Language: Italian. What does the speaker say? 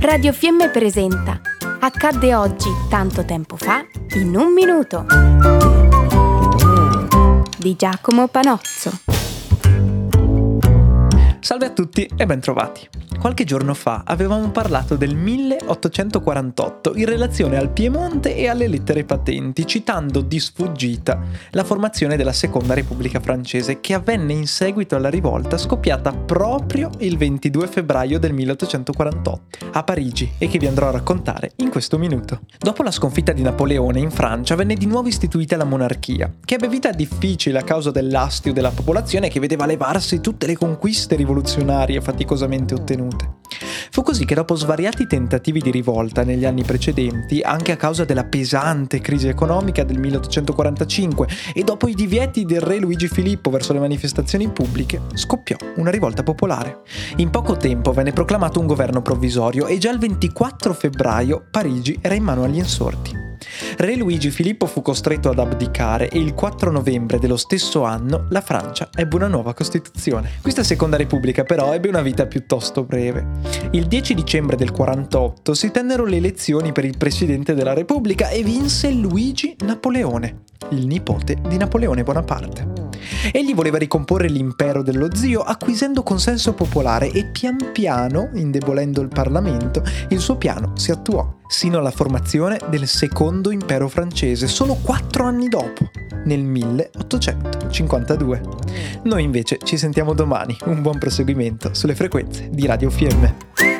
Radio Fiemme presenta Accadde oggi, tanto tempo fa, in un minuto. Di Giacomo Panozzo. Salve a tutti e bentrovati. Qualche giorno fa avevamo parlato del 1848 in relazione al Piemonte e alle lettere patenti, citando di sfuggita la formazione della Seconda Repubblica Francese che avvenne in seguito alla rivolta scoppiata proprio il 22 febbraio del 1848 a Parigi e che vi andrò a raccontare in questo minuto. Dopo la sconfitta di Napoleone in Francia venne di nuovo istituita la monarchia, che ebbe vita difficile a causa dell'astio della popolazione che vedeva levarsi tutte le conquiste rivoluzionarie faticosamente ottenute. Fu così che dopo svariati tentativi di rivolta negli anni precedenti, anche a causa della pesante crisi economica del 1845 e dopo i divieti del re Luigi Filippo verso le manifestazioni pubbliche, scoppiò una rivolta popolare. In poco tempo venne proclamato un governo provvisorio e già il 24 febbraio Parigi era in mano agli insorti. Re Luigi Filippo fu costretto ad abdicare e il 4 novembre dello stesso anno la Francia ebbe una nuova Costituzione. Questa seconda repubblica però ebbe una vita piuttosto breve. Il 10 dicembre del 48 si tennero le elezioni per il Presidente della Repubblica e vinse Luigi Napoleone, il nipote di Napoleone Bonaparte. Egli voleva ricomporre l'impero dello zio acquisendo consenso popolare e pian piano, indebolendo il Parlamento, il suo piano si attuò, sino alla formazione del secondo impero francese, solo quattro anni dopo, nel 1852. Noi invece ci sentiamo domani, un buon proseguimento sulle frequenze di Radio Fiemme.